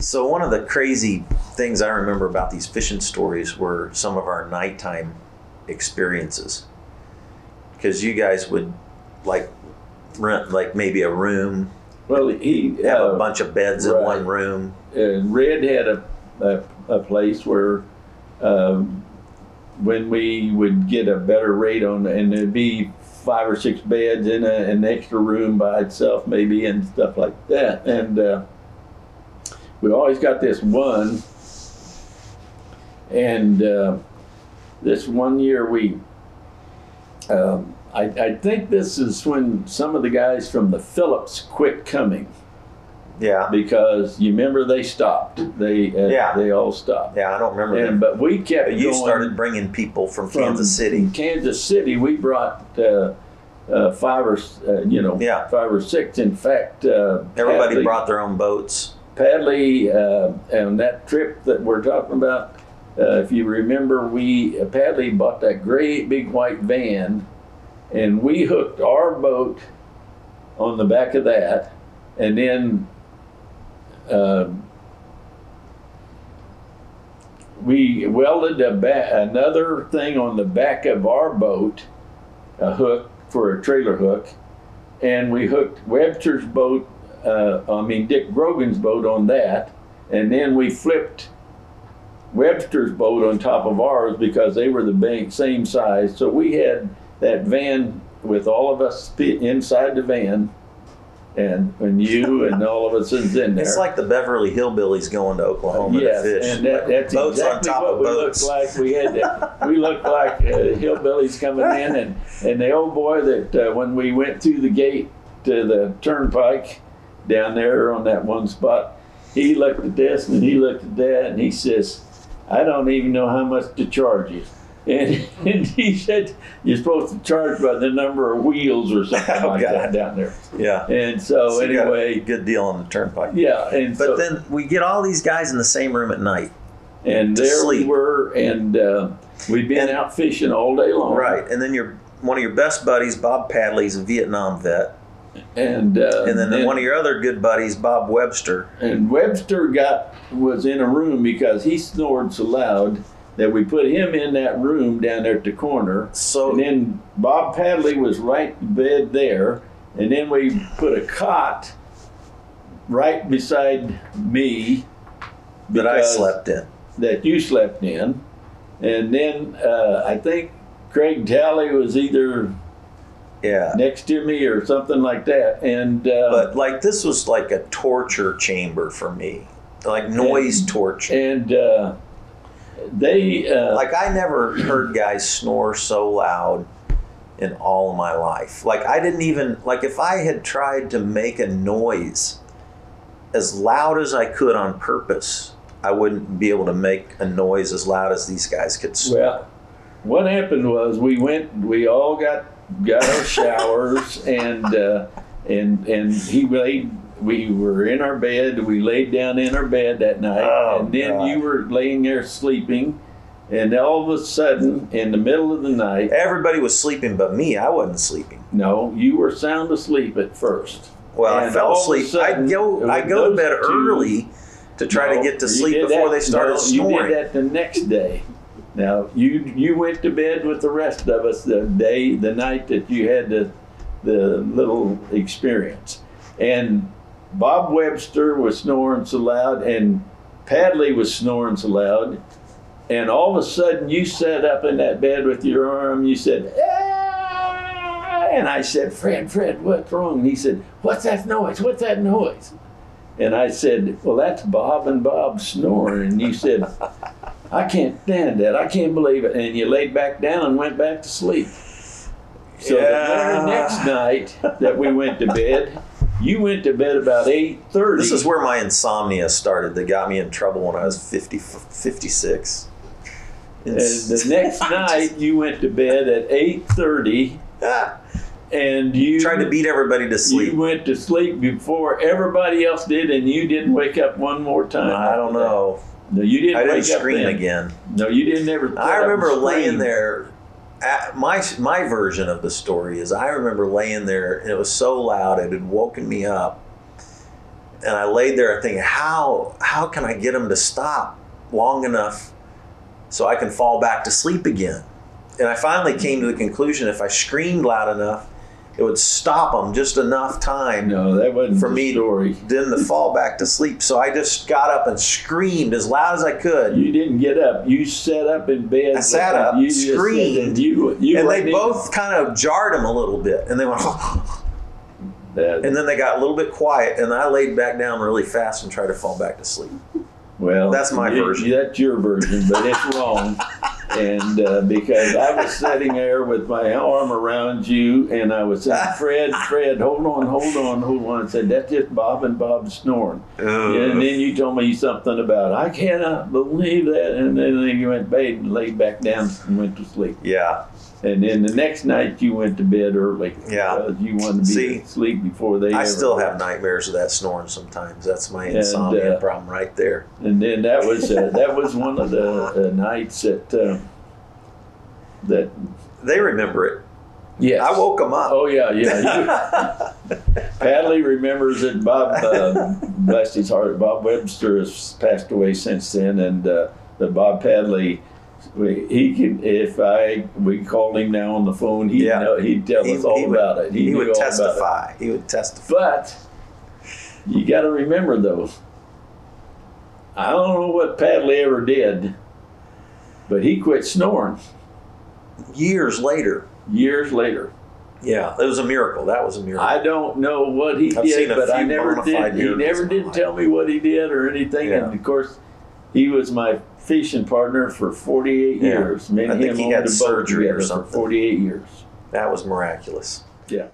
So one of the crazy things I remember about these fishing stories were some of our nighttime experiences. Because you guys would like rent like maybe a room, Well, he have uh, a bunch of beds in one room. And Red had a, a, a place where um, when we would get a better rate on, and there'd be five or six beds in a, an extra room by itself, maybe, and stuff like that. And uh, we always got this one, and uh, this one year we. Um, I, I think this is when some of the guys from the Phillips quit coming Yeah. because you remember they stopped. They uh, Yeah. they all stopped. Yeah, I don't remember And that. but we kept But you going started bringing people from, from Kansas City. Kansas City, we brought uh, uh, five or uh, you know Yeah. five or six. In fact, uh, Everybody Padley, brought their own boats. Padley uh, and that trip that we're talking about. Uh, if you remember, we uh, Padley bought that great big white van, and we hooked our boat on the back of that, and then um, we welded another thing on the back of our boat, a hook for a trailer hook, and we hooked Webster's boat. Uh, I mean Dick Grogan's boat on that, and then we flipped Webster's boat on top of ours because they were the same size. So we had that van with all of us inside the van, and and you and all of us is in there. It's like the Beverly Hillbillies going to Oklahoma yes, to fish. and that, that's boats exactly on top what of we looked like. We had we looked like uh, hillbillies coming in, and and the old boy that uh, when we went through the gate to the turnpike down there on that one spot, he looked at this and he looked at that, and he says, "I don't even know how much to charge you." And, and he said, "You're supposed to charge by the number of wheels or something Oh, like that God. down there." yeah. And so, So you got a anyway, good deal on the turnpike. yeah, and But so, then we get all these guys in the same room at night. and there sleep. we were, and uh, we'd been And- out fishing all day long. Right. And then your one of your best buddies, Bob Padley's a Vietnam vet. And uh, And then one of your other good buddies, Bob Webster. and Webster got was in a room because he snored so loud that we put him in that room down there at the corner. So And then Bob Padley was right in bed there, and then we put a cot right beside me that I slept in. that you slept in, and then uh, I think Craig Talley was either Yeah. next to me or something like that, and uh, But like this was like a torture chamber for me. Like noise torture. and uh, they uh, Like I never heard guys snore so loud in all of my life. Like I didn't even like if I had tried to make a noise as loud as I could on purpose, I wouldn't be able to make a noise as loud as these guys could snore. well, what happened was we went, we all got got our showers, and uh, and and he laid. We were in our bed. We laid down in our bed that night, Oh, and then God. you were laying there sleeping, and all of a sudden, in the middle of the night, Everybody was sleeping but me. I wasn't sleeping. no, you were sound asleep at first. Well, I And fell of a asleep. sudden, I go I go to bed two- early to try No, to get to sleep before that- they started no, snoring. You did that the next day. Now you you went to bed with the rest of us the day the night that you had the the little experience, and Bob Webster was snoring so loud, and Padley was snoring so loud, and all of a sudden you sat up in that bed with your arm. You said. "Ah!" And I said, Fred, Fred, what's wrong? And he said, What's that noise? What's that noise? And I said, Well, that's Bob and Bob snoring. And you said, I can't stand that. I can't believe it. And you laid back down and went back to sleep. So the very next night that we went to bed, you went to bed about 8.30. This is where my insomnia started that got me in trouble when I was 50, 56. and the next night you went to bed at 8.30 Ah, and you tried to beat everybody to sleep. you went to sleep before everybody else did and you didn't wake up one more time. I don't know. No, you didn't I didn't scream again. No, you didn't ever. I remember laying there. At my my version of the story is I remember laying there and it was so loud it had woken me up, and I laid there thinking, how how can I get him to stop long enough so I can fall back to sleep again? And I finally came to the conclusion if I screamed loud enough, it would stop them just enough time No, that wasn't For me- story. then to fall back to sleep. So I just got up and screamed as loud as I could. You didn't get up. You sat up in bed. I sat up, You screamed, You, you and they in- both kind of jarred them a little bit, and they went, that- and then they got a little bit quiet, and I laid back down really fast and tried to fall back to sleep. Well, That's my you- version. That's your version, but it's wrong. and uh, because I was sitting there with my arm around you, and I was saying, "Fred, Fred, hold on, hold on, hold on." I said, "That's just Bob and Bob snoring." And then you told me something about, "I cannot believe that," and then you went bed and laid back down and went to sleep. yeah, And then the next night you went to bed early. Yeah. because you wanted to be See, asleep before they. I still were. have nightmares of that snoring sometimes. That's my And, insomnia uh, problem right there. And then that was uh, that was one of the uh, nights that uh, that They remember it. yes I woke them up. Oh yeah, yeah. Padley remembers it. Bob, uh, bless his heart, Bob Webster has passed away since then, and uh, but Bob Padley. He could, if I we called him now on the phone, he'd Yeah. know, he'd tell He- us all he would- about it. he knew would testify. He would testify. But you got to remember though, I don't know what Padley ever did, but he quit snoring Years later, years later. yeah, it was a miracle. That was a miracle. I don't know what he I've did, but I never did. He never did tell me what he did or anything. Yeah. And of course, he was my fishing partner for 48 Yeah. years. Me I think him he had surgery or something. 48 years. that was miraculous. Yeah.